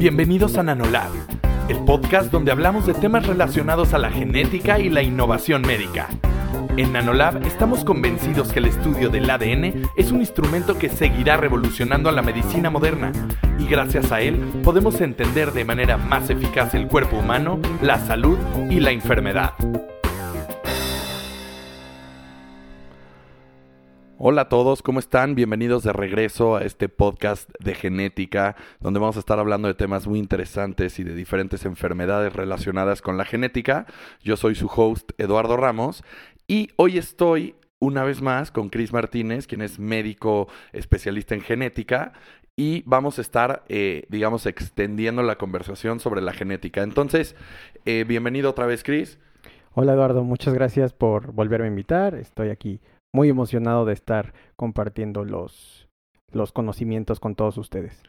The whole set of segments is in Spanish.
Bienvenidos a Nanolab, el podcast donde hablamos de temas relacionados a la genética y la innovación médica. En Nanolab estamos convencidos que el estudio del ADN es un instrumento que seguirá revolucionando a la medicina moderna y gracias a él podemos entender de manera más eficaz el cuerpo humano, la salud y la enfermedad. Hola a todos, ¿cómo están? Bienvenidos de regreso a este podcast de genética, donde vamos a estar hablando de temas muy interesantes y de diferentes enfermedades relacionadas con la genética. Yo soy su host, Eduardo Ramos, y hoy estoy una vez más con Chris Martínez, quien es médico especialista en genética, y vamos a estar, eh, digamos, extendiendo la conversación sobre la genética. Entonces, eh, bienvenido otra vez, Chris. Hola Eduardo, muchas gracias por volverme a invitar. Estoy aquí muy emocionado de estar compartiendo los, los conocimientos con todos ustedes.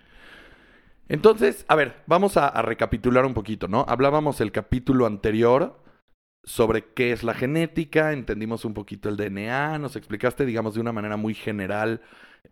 Entonces, a ver, vamos a, recapitular un poquito, ¿no? Hablábamos el capítulo anterior sobre qué es la genética, entendimos un poquito el DNA, nos explicaste, digamos, de una manera muy general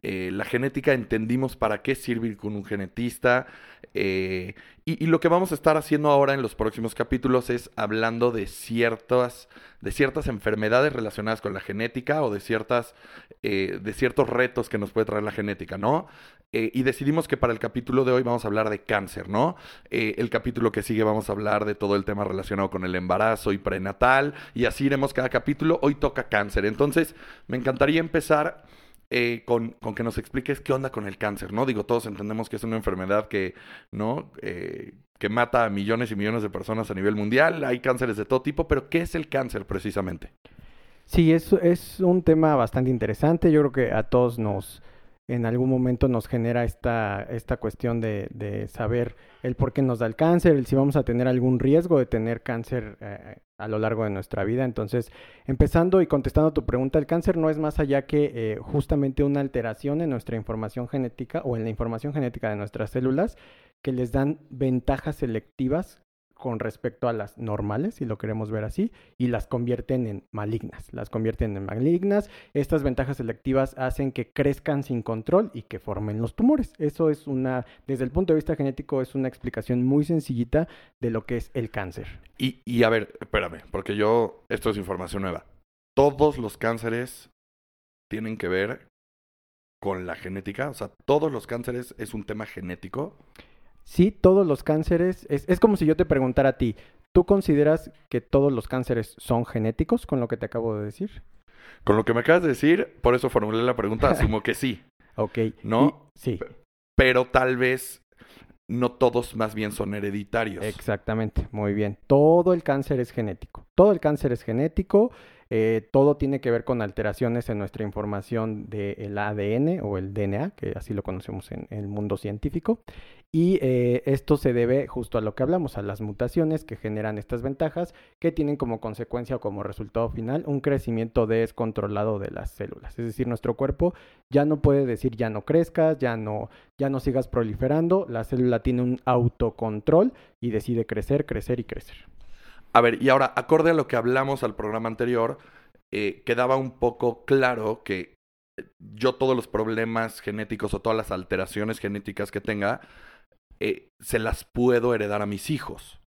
eh, la genética, entendimos para qué sirve con un genetista. Eh, y, lo que vamos a estar haciendo ahora en los próximos capítulos es hablando de ciertas, de ciertas enfermedades relacionadas con la genética o de, ciertas, eh, de ciertos retos que nos puede traer la genética, ¿no? y decidimos que para el capítulo de hoy vamos a hablar de cáncer, ¿no? el capítulo que sigue vamos a hablar de todo el tema relacionado con el embarazo y prenatal, y así iremos cada capítulo. Hoy toca cáncer. Entonces, me encantaría empezar eh, con, con, que nos expliques qué onda con el cáncer, ¿no? Digo, todos entendemos que es una enfermedad que, ¿no? Eh, que mata a millones y millones de personas a nivel mundial. Hay cánceres de todo tipo, pero ¿qué es el cáncer precisamente? Sí, es, es un tema bastante interesante. Yo creo que a todos nos, en algún momento nos genera esta, esta cuestión de, de, saber el por qué nos da el cáncer, el si vamos a tener algún riesgo de tener cáncer eh, a lo largo de nuestra vida. Entonces, empezando y contestando tu pregunta, el cáncer no es más allá que eh, justamente una alteración en nuestra información genética o en la información genética de nuestras células que les dan ventajas selectivas con respecto a las normales, si lo queremos ver así, y las convierten en malignas. Las convierten en malignas. Estas ventajas selectivas hacen que crezcan sin control y que formen los tumores. Eso es una, desde el punto de vista genético, es una explicación muy sencillita de lo que es el cáncer. Y, y a ver, espérame, porque yo, esto es información nueva. Todos los cánceres tienen que ver con la genética, o sea, todos los cánceres es un tema genético. Sí, todos los cánceres, es, como si yo te preguntara a ti, ¿tú consideras que todos los cánceres son genéticos con lo que te acabo de decir? Con lo que me acabas de decir, por eso formulé la pregunta, asumo que sí. ok. ¿No? sí. Pero tal vez no todos más bien son hereditarios. Exactamente, muy bien. Todo el cáncer es genético. Todo el cáncer es genético. Eh, todo tiene que ver con alteraciones en nuestra información del ADN o el DNA, que así lo conocemos en el mundo científico. Y eh, esto se debe justo a lo que hablamos, a las mutaciones que generan estas ventajas, que tienen como consecuencia o como resultado final un crecimiento descontrolado de las células. Es decir, nuestro cuerpo ya no puede decir ya no crezcas, ya no, ya no sigas proliferando, la célula tiene un autocontrol y decide crecer, crecer y crecer. A ver, y ahora, acorde a lo que hablamos al programa anterior, eh, quedaba un poco claro que yo todos los problemas genéticos o todas las alteraciones genéticas que tenga, eh, se las puedo heredar a mis hijos.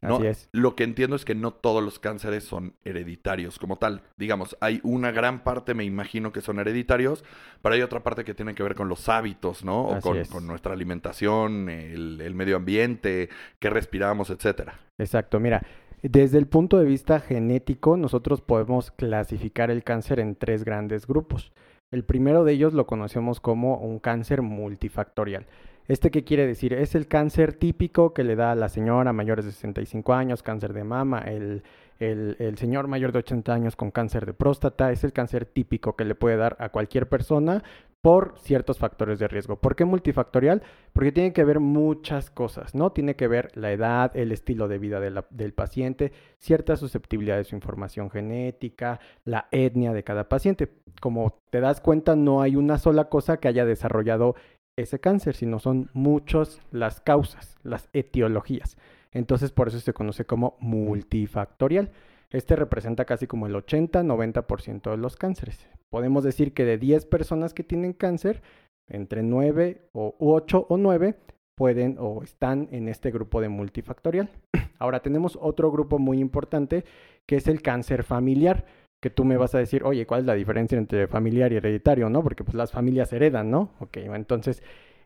¿no? Así es. Lo que entiendo es que no todos los cánceres son hereditarios como tal. Digamos, hay una gran parte, me imagino, que son hereditarios, pero hay otra parte que tiene que ver con los hábitos, ¿no? O con, nuestra alimentación, el, medio ambiente, qué respiramos, etcétera. Exacto, mira. Desde el punto de vista genético, nosotros podemos clasificar el cáncer en tres grandes grupos. El primero de ellos lo conocemos como un cáncer multifactorial. ¿Este qué quiere decir? Es el cáncer típico que le da a la señora mayores de 65 años, cáncer de mama, el, el, señor mayor de 80 años con cáncer de próstata, es el cáncer típico que le puede dar a cualquier persona por ciertos factores de riesgo. ¿Por qué multifactorial? Porque tiene que ver muchas cosas, ¿no? Tiene que ver la edad, el estilo de vida del paciente, cierta susceptibilidad de su información genética, la etnia de cada paciente. Como te das cuenta, no hay una sola cosa que haya desarrollado ese cáncer, sino son muchas las causas, las etiologías. Entonces por eso se conoce como multifactorial. Este representa casi como el 80-90% de los cánceres. Podemos decir que de 10 personas que tienen cáncer, entre 9 o 8 o 9 pueden o están en este grupo de multifactorial. Ahora tenemos otro grupo muy importante que es el cáncer familiar, que tú me vas a decir, oye, ¿cuál es la diferencia entre familiar y hereditario? ¿No? Porque pues las familias heredan, ¿no? Ok, entonces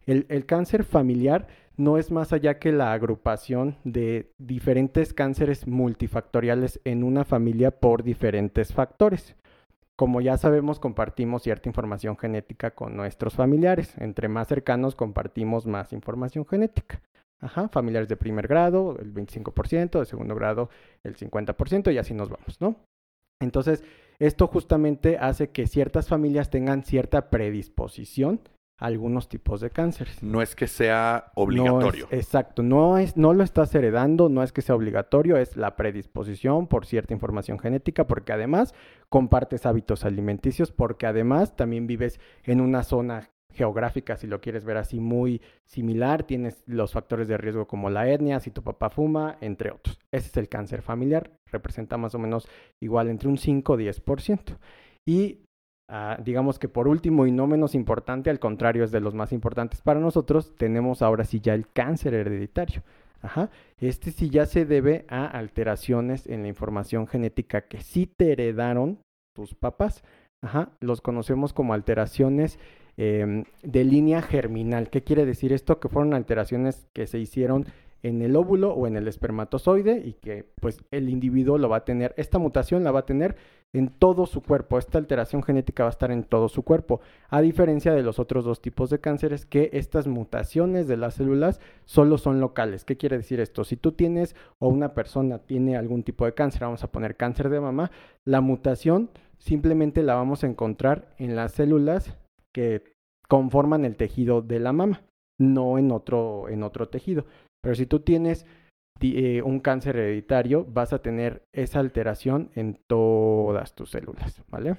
el, el cáncer familiar no es más allá que la agrupación de diferentes cánceres multifactoriales en una familia por diferentes factores. Como ya sabemos, compartimos cierta información genética con nuestros familiares. Entre más cercanos compartimos más información genética. Ajá, familiares de primer grado, el 25%, de segundo grado, el 50%, y así nos vamos, ¿no? Entonces, esto justamente hace que ciertas familias tengan cierta predisposición algunos tipos de cánceres. No es que sea obligatorio. exacto, no es, no lo estás heredando, no es que sea obligatorio, es la predisposición por cierta información genética, porque además compartes hábitos alimenticios, porque además también vives en una zona geográfica, si lo quieres ver así, muy similar. Tienes los factores de riesgo como la etnia, si tu papá fuma, entre otros. Ese es el cáncer familiar, representa más o menos igual entre un 5 y 10%. Y Ah, digamos que por último y no menos importante, al contrario es de los más importantes para nosotros, tenemos ahora sí ya el cáncer hereditario. Ajá. Este sí ya se debe a alteraciones en la información genética que sí te heredaron tus papás. Ajá. Los conocemos como alteraciones em, de línea germinal. ¿Qué quiere decir esto? Que fueron alteraciones que se hicieron en el óvulo o en el espermatozoide y que pues el individuo lo va a tener, esta mutación la va a tener en todo su cuerpo, esta alteración genética va a estar en todo su cuerpo, a diferencia de los otros dos tipos de cánceres que estas mutaciones de las células solo son locales. ¿Qué quiere decir esto? Si tú tienes o una persona tiene algún tipo de cáncer, vamos a poner cáncer de mama, la mutación simplemente la vamos a encontrar en las células que conforman el tejido de la mama, no en otro, en otro tejido. Pero si tú tienes eh, un cáncer hereditario, vas a tener esa alteración en todas tus células, ¿vale?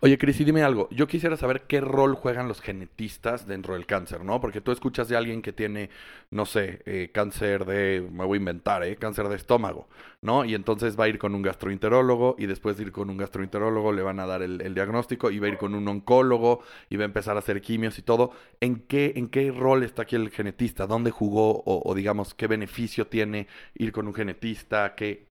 Oye, Cris, dime algo. Yo quisiera saber qué rol juegan los genetistas dentro del cáncer, ¿no? Porque tú escuchas de alguien que tiene, no sé, eh, cáncer de, me voy a inventar, ¿eh? Cáncer de estómago, ¿no? Y entonces va a ir con un gastroenterólogo y después de ir con un gastroenterólogo le van a dar el, diagnóstico y va a ir con un oncólogo y va a empezar a hacer quimios y todo. ¿En qué, en qué rol está aquí el genetista? ¿Dónde jugó o, digamos, qué beneficio tiene ir con un genetista? ¿Qué,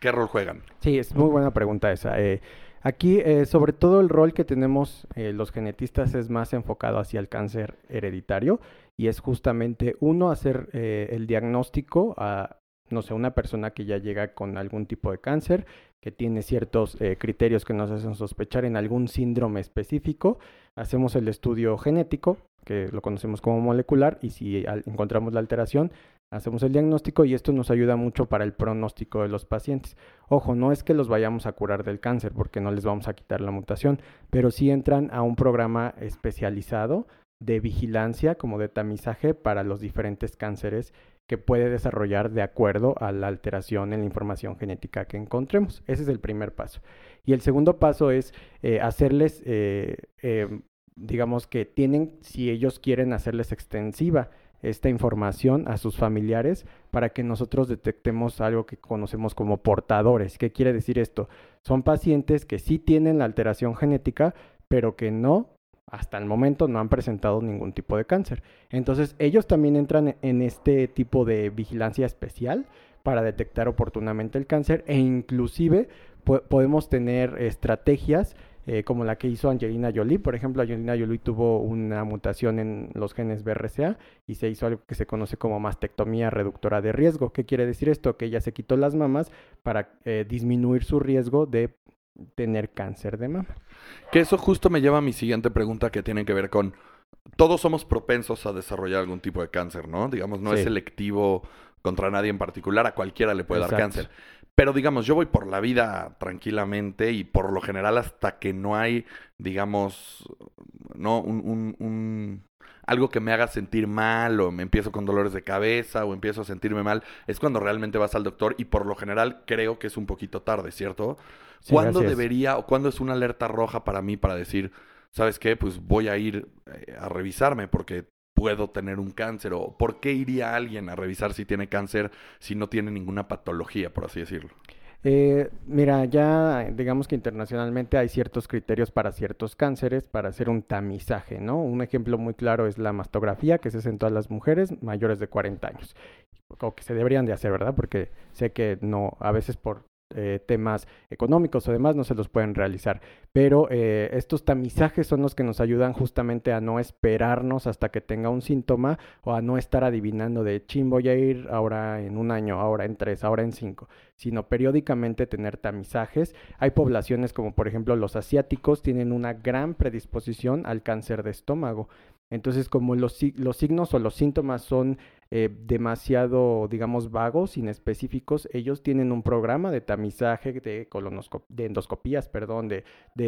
qué rol juegan? Sí, es muy buena pregunta esa. Eh, Aquí, eh, sobre todo, el rol que tenemos eh, los genetistas es más enfocado hacia el cáncer hereditario y es justamente uno hacer eh, el diagnóstico a, no sé, una persona que ya llega con algún tipo de cáncer, que tiene ciertos criterios que nos hacen sospechar en algún síndrome específico. Hacemos el estudio genético, que lo conocemos como molecular, y si encontramos la alteración, Hacemos el diagnóstico y esto nos ayuda mucho para el pronóstico de los pacientes. Ojo, no es que los vayamos a curar del cáncer porque no les vamos a quitar la mutación, pero sí entran a un programa especializado de vigilancia como de tamizaje para los diferentes cánceres que puede desarrollar de acuerdo a la alteración en la información genética que encontremos. Ese es el primer paso. Y el segundo paso es eh, hacerles, eh, eh, digamos que tienen, si ellos quieren hacerles extensiva esta información a sus familiares para que nosotros detectemos algo que conocemos como portadores. ¿Qué quiere decir esto? Son pacientes que sí tienen la alteración genética, pero que no, hasta el momento no han presentado ningún tipo de cáncer. Entonces ellos también entran en este tipo de vigilancia especial para detectar oportunamente el cáncer e inclusive podemos tener estrategias eh, como la que hizo Angelina Jolie. Por ejemplo, Angelina Jolie tuvo una mutación en los genes BRCA y se hizo algo que se conoce como mastectomía reductora de riesgo. ¿Qué quiere decir esto? Que ella se quitó las mamas para eh, disminuir su riesgo de tener cáncer de mama. Que eso justo me lleva a mi siguiente pregunta que tiene que ver con todos somos propensos a desarrollar algún tipo de cáncer, ¿no? Digamos, no es selectivo contra nadie en particular, a cualquiera le puede dar cáncer. Pero digamos, yo voy por la vida tranquilamente y por lo general hasta que no hay, digamos, no un, un, algo que me haga sentir mal o me empiezo con dolores de cabeza o empiezo a sentirme mal, es cuando realmente vas al doctor y por lo general creo que es un poquito tarde, ¿cierto? ¿Cuándo debería o cuándo es una alerta roja para mí para decir, ¿sabes qué? Pues voy a ir eh, a revisarme porque puedo tener un cáncer o por qué iría alguien a revisar si tiene cáncer si no tiene ninguna patología, por así decirlo. Eh, mira, ya digamos que internacionalmente hay ciertos criterios para ciertos cánceres para hacer un tamizaje, ¿no? Un ejemplo muy claro es la mastografía que se hace en todas las mujeres mayores de 40 años. O que se deberían de hacer, ¿verdad? Porque sé que no, a veces por eh, temas económicos o demás no se los pueden realizar. Pero eh, estos tamizajes son los que nos ayudan justamente a no esperarnos hasta que tenga un síntoma o a no estar adivinando de ching voy a ir ahora en un año, ahora en tres, ahora en cinco, sino periódicamente tener tamizajes. Hay poblaciones como por ejemplo los asiáticos tienen una gran predisposición al cáncer de estómago. Entonces, como los, los signos o los síntomas son eh, demasiado, digamos, vagos, inespecíficos. Ellos tienen un programa de tamizaje, de, de endoscopías, perdón, de,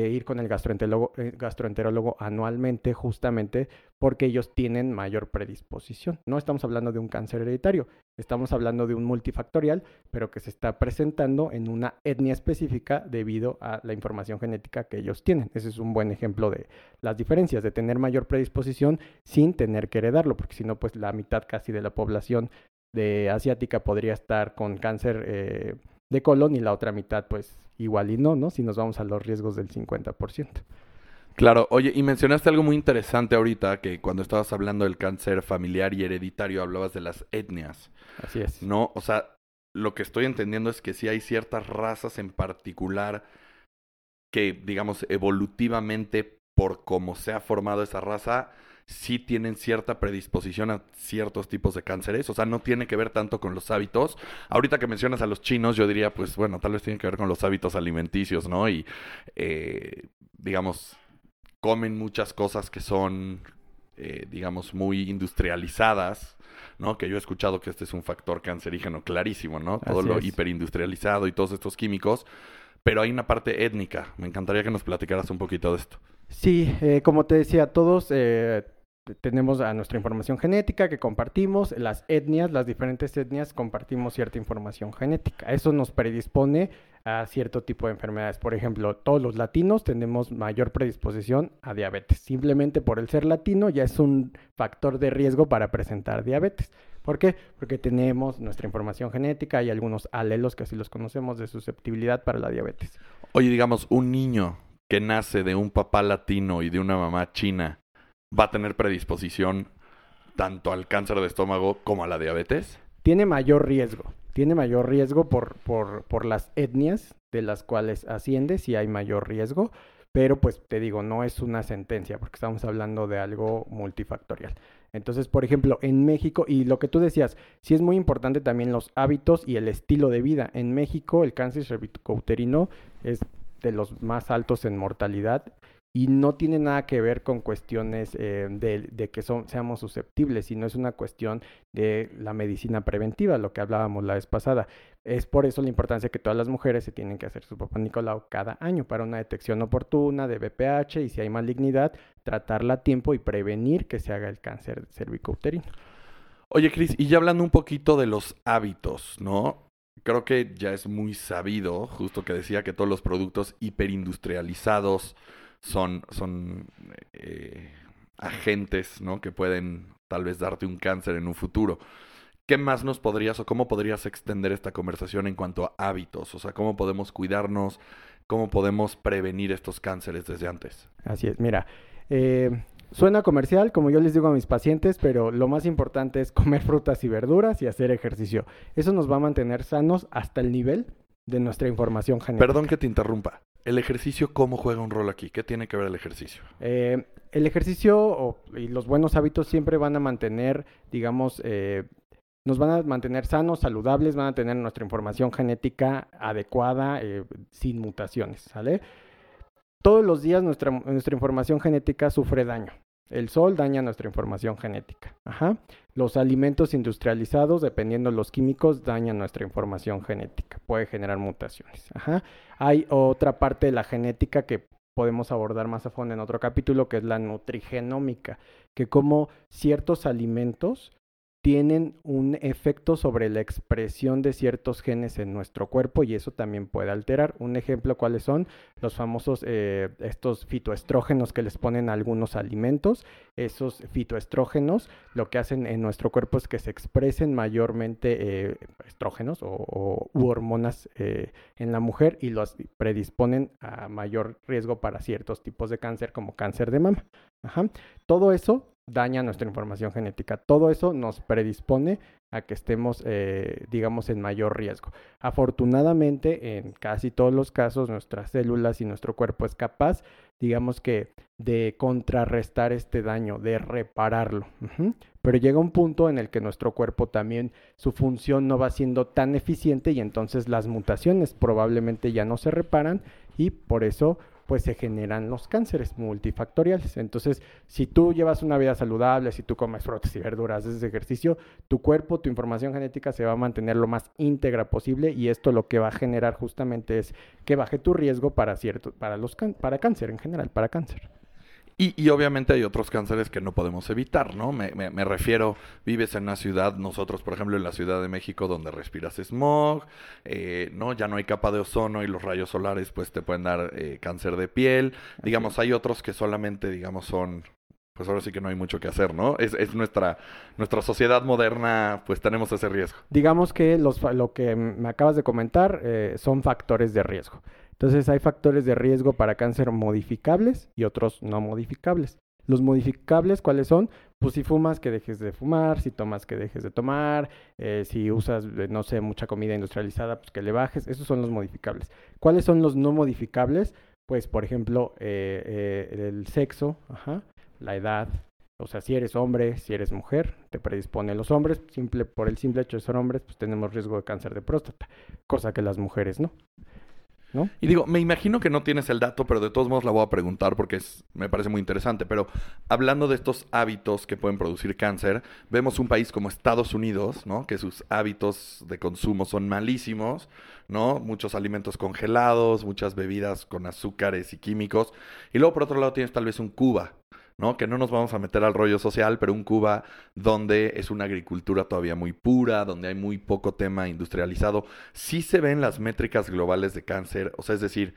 ir con el gastroenterólogo, eh, gastroenterólogo anualmente, justamente porque ellos tienen mayor predisposición. No estamos hablando de un cáncer hereditario, estamos hablando de un multifactorial, pero que se está presentando en una etnia específica debido a la información genética que ellos tienen. Ese es un buen ejemplo de las diferencias, de tener mayor predisposición sin tener que heredarlo, porque si no, pues la mitad casi de la población de asiática podría estar con cáncer eh, de colon y la otra mitad pues igual y no, ¿no? Si nos vamos a los riesgos del 50%. Claro, oye, y mencionaste algo muy interesante ahorita, que cuando estabas hablando del cáncer familiar y hereditario hablabas de las etnias. Así es. No, o sea, lo que estoy entendiendo es que si hay ciertas razas en particular que, digamos, evolutivamente, por cómo se ha formado esa raza, sí tienen cierta predisposición a ciertos tipos de cánceres. O sea, no tiene que ver tanto con los hábitos. Ahorita que mencionas a los chinos, yo diría, pues bueno, tal vez tiene que ver con los hábitos alimenticios, ¿no? Y, eh, digamos, comen muchas cosas que son, eh, digamos, muy industrializadas. ¿no? Que yo he escuchado que este es un factor cancerígeno clarísimo, ¿no? Todo lo hiperindustrializado y todos estos químicos. Pero hay una parte étnica. Me encantaría que nos platicaras un poquito de esto. Sí, eh, como te decía, todos eh, tenemos a nuestra información genética que compartimos, las etnias, las diferentes etnias compartimos cierta información genética. Eso nos predispone a cierto tipo de enfermedades. Por ejemplo, todos los latinos tenemos mayor predisposición a diabetes. Simplemente por el ser latino ya es un factor de riesgo para presentar diabetes. ¿Por qué? Porque tenemos nuestra información genética y algunos alelos que así los conocemos de susceptibilidad para la diabetes. Oye, digamos, un niño que nace de un papá latino y de una mamá china va a tener predisposición tanto al cáncer de estómago como a la diabetes? Tiene mayor riesgo. Tiene mayor riesgo por, por, por las etnias de las cuales asciende, si hay mayor riesgo. Pero pues te digo, no es una sentencia porque estamos hablando de algo multifactorial. Entonces, por ejemplo, en México, y lo que tú decías, sí es muy importante también los hábitos y el estilo de vida. En México, el cáncer cervicouterino es de los más altos en mortalidad y no tiene nada que ver con cuestiones eh, de, que son, seamos susceptibles, sino es una cuestión de la medicina preventiva, lo que hablábamos la vez pasada. Es por eso la importancia que todas las mujeres se tienen que hacer su papá Nicolau cada año para una detección oportuna de BPH y si hay malignidad, tratarla a tiempo y prevenir que se haga el cáncer cervicouterino. Oye, Cris, y ya hablando un poquito de los hábitos, ¿no? Creo que ya es muy sabido, justo que decía que todos los productos hiperindustrializados, son, son eh, agentes, ¿no? Que pueden tal vez darte un cáncer en un futuro. ¿Qué más nos podrías o cómo podrías extender esta conversación en cuanto a hábitos? O sea, ¿cómo podemos cuidarnos? ¿Cómo podemos prevenir estos cánceres desde antes? Así es, mira, eh, suena comercial, como yo les digo a mis pacientes, pero lo más importante es comer frutas y verduras y hacer ejercicio. Eso nos va a mantener sanos hasta el nivel de nuestra información genética. Perdón que te interrumpa. ¿El ejercicio cómo juega un rol aquí? ¿Qué tiene que ver el ejercicio? Eh, el ejercicio y los buenos hábitos siempre van a mantener, digamos, eh, nos van a mantener sanos, saludables, van a tener nuestra información genética adecuada, eh, sin mutaciones, ¿sale? Todos los días nuestra, información genética sufre daño. El sol daña nuestra información genética. Ajá. Los alimentos industrializados, dependiendo de los químicos, dañan nuestra información genética. Puede generar mutaciones. Ajá. Hay otra parte de la genética que podemos abordar más a fondo en otro capítulo, que es la nutrigenómica, que como ciertos alimentos tienen un efecto sobre la expresión de ciertos genes en nuestro cuerpo y eso también puede alterar. Un ejemplo, ¿cuáles son? Los famosos, eh, estos fitoestrógenos que les ponen algunos alimentos. Esos fitoestrógenos lo que hacen en nuestro cuerpo es que se expresen mayormente eh, estrógenos o, u hormonas eh, en la mujer y los predisponen a mayor riesgo para ciertos tipos de cáncer como cáncer de mama. Todo eso daña nuestra información genética. Todo eso nos predispone a que estemos, eh, digamos, en mayor riesgo. Afortunadamente, en casi todos los casos, nuestras células y nuestro cuerpo es capaz, digamos que, de contrarrestar este daño, de repararlo. Pero llega un punto en el que nuestro cuerpo también, su función no va siendo tan eficiente y entonces las mutaciones probablemente ya no se reparan y por eso pues se generan los cánceres multifactoriales. Entonces, si tú llevas una vida saludable, si tú comes frutas y verduras, haces ejercicio, tu cuerpo, tu información genética se va a mantener lo más íntegra posible y esto lo que va a generar justamente es que baje tu riesgo para cierto, para los para cáncer en general, para cáncer. Y, obviamente hay otros cánceres que no podemos evitar, ¿no? Me, me, refiero, vives en una ciudad, nosotros, por ejemplo, en la Ciudad de México, donde respiras smog, eh, ¿no? Ya no hay capa de ozono y los rayos solares, pues te pueden dar eh, cáncer de piel. Digamos, hay otros que solamente, digamos, son pues ahora sí que no hay mucho que hacer, ¿no? Es, es, nuestra, nuestra sociedad moderna, pues tenemos ese riesgo. Digamos que los, lo que me acabas de comentar eh, son factores de riesgo. Entonces hay factores de riesgo para cáncer modificables y otros no modificables. Los modificables, ¿cuáles son? Pues si fumas, que dejes de fumar, si tomas, que dejes de tomar, eh, si usas, eh, no sé, mucha comida industrializada, pues que le bajes. Esos son los modificables. ¿Cuáles son los no modificables? Pues, por ejemplo, eh, el sexo, la edad, o sea, si eres hombre, si eres mujer, te predispone los hombres, simple, por el simple hecho de ser hombres, pues tenemos riesgo de cáncer de próstata, cosa que las mujeres no. Y digo, me imagino que no tienes el dato, pero de todos modos la voy a preguntar porque es, me parece muy interesante. Pero hablando de estos hábitos que pueden producir cáncer, vemos un país como Estados Unidos, ¿no? Que sus hábitos de consumo son malísimos, ¿no? Muchos alimentos congelados, muchas bebidas con azúcares y químicos. Y luego por otro lado tienes tal vez un Cuba, ¿no? Que no nos vamos a meter al rollo social, pero un Cuba donde es una agricultura todavía muy pura, donde hay muy poco tema industrializado, sí se ven las métricas globales de cáncer, o sea, es decir,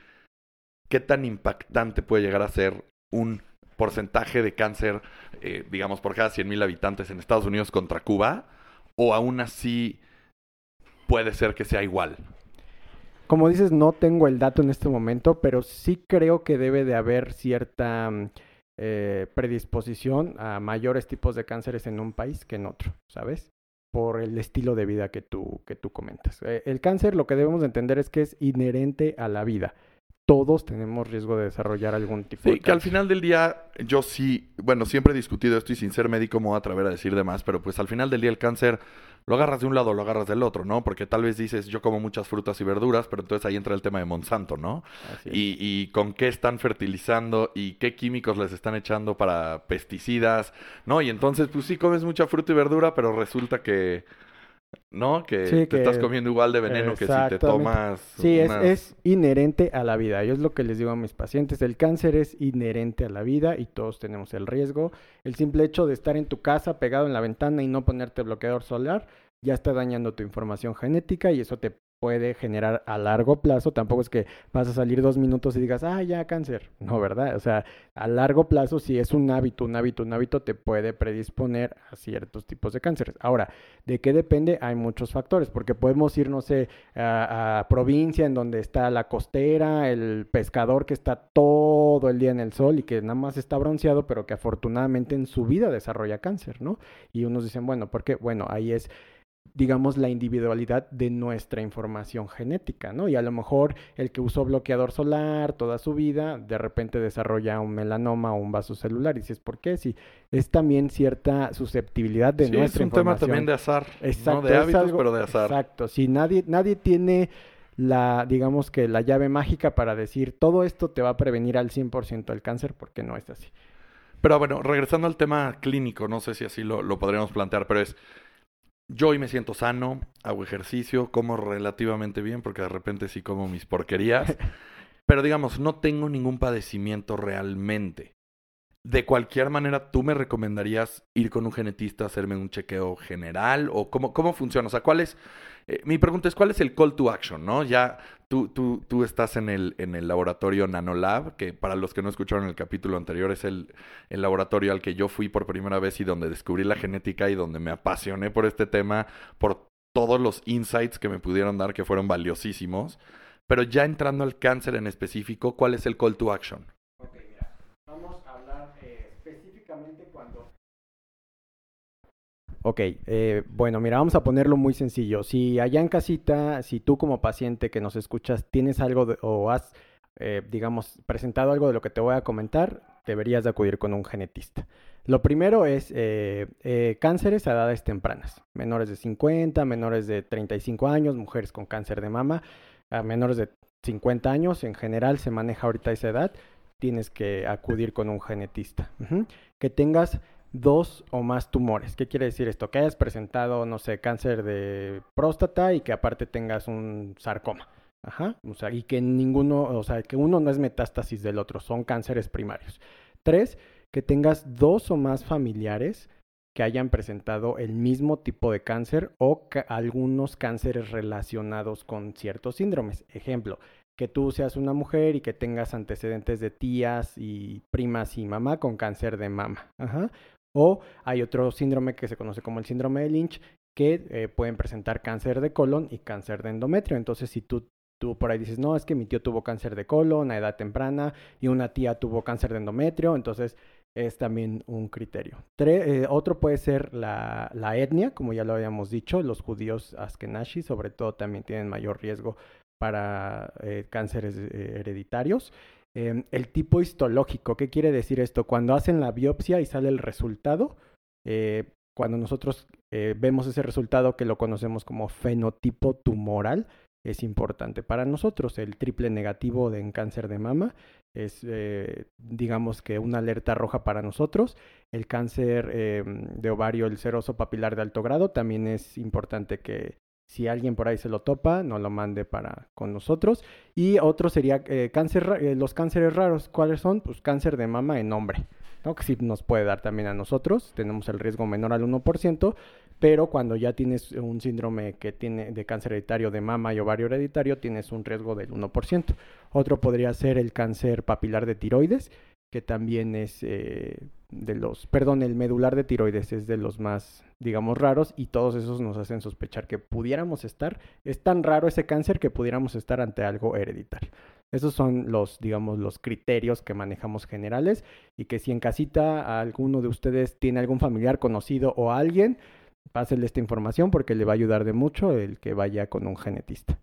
qué tan impactante puede llegar a ser un porcentaje de cáncer, eh, digamos, por cada 100.000 habitantes en Estados Unidos contra Cuba, o aún así puede ser que sea igual. Como dices, no tengo el dato en este momento, pero sí creo que debe de haber cierta mm, eh, predisposición a mayores tipos de cánceres en un país que en otro, ¿sabes? Por el estilo de vida que tú, que tú comentas. Eh, el cáncer lo que debemos entender es que es inherente a la vida todos tenemos riesgo de desarrollar algún tipo de. Sí, que al final del día, yo sí, bueno, siempre he discutido esto y sin ser médico me voy a atrever a decir de más, pero pues al final del día el cáncer lo agarras de un lado o lo agarras del otro, ¿no? Porque tal vez dices, yo como muchas frutas y verduras, pero entonces ahí entra el tema de Monsanto, ¿no? Y, y con qué están fertilizando y qué químicos les están echando para pesticidas, ¿no? Y entonces, pues sí comes mucha fruta y verdura, pero resulta que ¿no? Que te estás comiendo igual de veneno que si te tomas. Sí, es, es, inherente a la vida. Yo es lo que les digo a mis pacientes. El cáncer es inherente a la vida y todos tenemos el riesgo. El simple hecho de estar en tu casa pegado en la ventana y no ponerte bloqueador solar ya está dañando tu información genética y eso te puede generar a largo plazo. Tampoco es que vas a salir dos minutos y digas, ah, ya cáncer. No, ¿verdad? O sea, a largo plazo, si es un hábito, un hábito, un hábito, te puede predisponer a ciertos tipos de cánceres. Ahora, ¿de qué depende? Hay muchos factores, porque podemos ir, no sé, a, provincia en donde está la costera, el pescador que está todo el día en el sol y que nada más está bronceado, pero que afortunadamente en su vida desarrolla cáncer, ¿no? Y unos dicen, bueno, ¿por qué? Bueno, ahí es digamos, la individualidad de nuestra información genética, ¿no? Y a lo mejor el que usó bloqueador solar toda su vida, de repente desarrolla un melanoma o un vaso celular. Y dices, ¿por qué? Si es también cierta susceptibilidad de nuestra información. es un tema también de azar, exacto, ¿no? De hábitos, pero de azar. Exacto. Si nadie, nadie tiene la, digamos que la llave mágica para decir, todo esto te va a prevenir al 100% el cáncer, porque no es así. Pero bueno, regresando al tema clínico, no sé si así lo, lo podríamos plantear, pero es yo hoy me siento sano, hago ejercicio, como relativamente bien, porque de repente sí como mis porquerías. Pero digamos, no tengo ningún padecimiento realmente. de cualquier manera, ¿tú me recomendarías ir con un genetista a hacerme un chequeo general? ¿O cómo, cómo funciona? O sea, ¿cuál es... eh, mi pregunta es, ¿cuál es el call to action? ¿No? Ya tú, tú, tú estás en el, en el laboratorio Nanolab, que para los que no escucharon el capítulo anterior, es el, el laboratorio al que yo fui por primera vez y donde descubrí la genética y donde me apasioné por este tema, por todos los insights que me pudieron dar que fueron valiosísimos. Pero ya entrando al cáncer en específico, ¿cuál es el call to action? Ok, eh, bueno, mira, vamos a ponerlo muy sencillo. Si allá en casita, si tú como paciente que nos escuchas tienes algo de- o has, eh, digamos, presentado algo de lo que te voy a comentar, deberías de acudir con un genetista. Lo primero es eh, eh, cánceres a edades tempranas, menores de 50, menores de 35 años, mujeres con cáncer de mama, a menores de 50 años, en general se maneja ahorita esa edad, tienes que acudir con un genetista. Que tengas dos o más tumores. ¿Qué quiere decir esto? Que hayas presentado, no sé, cáncer de próstata y que aparte tengas un sarcoma. Ajá. O sea, y que ninguno, o sea, que uno no es metástasis del otro, son cánceres primarios. Tres, que tengas dos o más familiares que hayan presentado el mismo tipo de cáncer o algunos cánceres relacionados con ciertos síndromes. Ejemplo, que tú seas una mujer y que tengas antecedentes de tías y primas y mamá con cáncer de mama. Ajá. O hay otro síndrome que se conoce como el síndrome de Lynch que eh, pueden presentar cáncer de colon y cáncer de endometrio. Entonces, si tú, tú por ahí dices, no, es que mi tío tuvo cáncer de colon a edad temprana y una tía tuvo cáncer de endometrio, entonces es también un criterio. Eh, otro puede ser la, la etnia, como ya lo habíamos dicho, los judíos askenazi sobre todo también tienen mayor riesgo para eh, cánceres hereditarios. Eh, el tipo histológico, ¿qué quiere decir esto? Cuando hacen la biopsia y sale el resultado, eh, cuando nosotros eh, vemos ese resultado que lo conocemos como fenotipo tumoral, es importante para nosotros. El triple negativo de en cáncer de mama es, eh, digamos que, una alerta roja para nosotros. El cáncer eh, de ovario, el seroso papilar de alto grado, también es importante que si alguien por ahí se lo topa, no lo mande para con nosotros. Y otro sería eh, cáncer, eh, los cánceres raros. ¿Cuáles son? Pues cáncer de mama en hombre. Que sí nos puede dar también a nosotros. Tenemos el riesgo menor al 1%, pero cuando ya tienes un síndrome que tiene de cáncer hereditario de mama y ovario hereditario, tienes un riesgo del 1%. Otro podría ser el cáncer papilar de tiroides, que también es eh, de los, perdón, el medular de tiroides es de los más, digamos, raros y todos esos nos hacen sospechar que pudiéramos estar, es tan raro ese cáncer que pudiéramos estar ante algo hereditario. Esos son los, digamos, los criterios que manejamos generales y que si en casita alguno de ustedes tiene algún familiar conocido o alguien, pásele esta información porque le va a ayudar de mucho el que vaya con un genetista.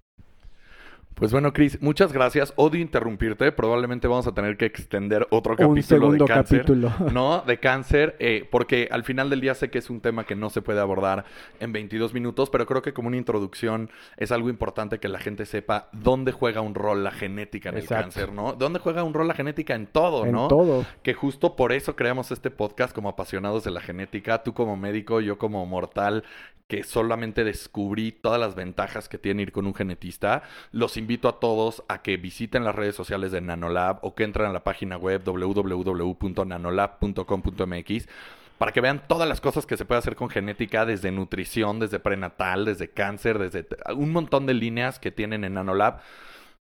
Pues bueno, Chris, muchas gracias. Odio interrumpirte. Probablemente vamos a tener que extender otro Un capítulo segundo de cáncer. capítulo. ¿no? De cáncer, eh, porque al final del día sé que es un tema que no se puede abordar en 22 minutos, pero creo que como una introducción es algo importante que la gente sepa dónde juega un rol la genética en Exacto. el cáncer, ¿no? ¿Dónde juega un rol la genética en todo, en no? todo. Que justo por eso creamos este podcast como apasionados de la genética, tú como médico, yo como mortal, que solamente descubrí todas las ventajas que tiene ir con un genetista. Los invito a todos a que visiten las redes sociales de Nanolab o que entren a la página web www.nanolab.com.mx para que vean todas las cosas que se puede hacer con genética, desde nutrición, desde prenatal, desde cáncer, desde un montón de líneas que tienen en Nanolab.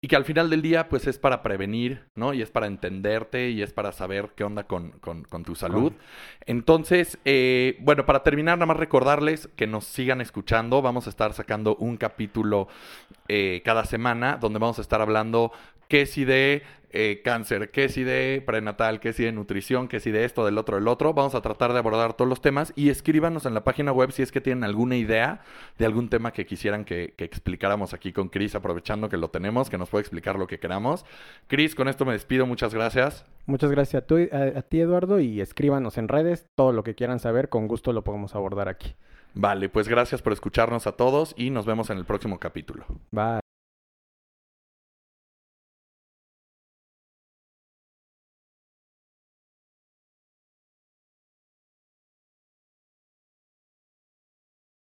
Y que al final del día, pues es para prevenir, ¿no? Y es para entenderte y es para saber qué onda con, con- con tu salud. Entonces, eh, bueno, para terminar, nada más recordarles que nos sigan escuchando. Vamos a estar sacando un capítulo eh, cada semana donde vamos a estar hablando qué si de eh, cáncer, qué si de prenatal, qué si de nutrición, qué si de esto, del otro, del otro. Vamos a tratar de abordar todos los temas y escríbanos en la página web si es que tienen alguna idea de algún tema que quisieran que, que explicáramos aquí con Chris, aprovechando que lo tenemos, que nos puede explicar lo que queramos. Chris, con esto me despido. Muchas gracias. Muchas gracias a, tú- a- a ti, Eduardo, y escríbanos en redes todo lo que quieran saber, con gusto lo podemos abordar aquí. Vale, pues gracias por escucharnos a todos y nos vemos en el próximo capítulo. Bye.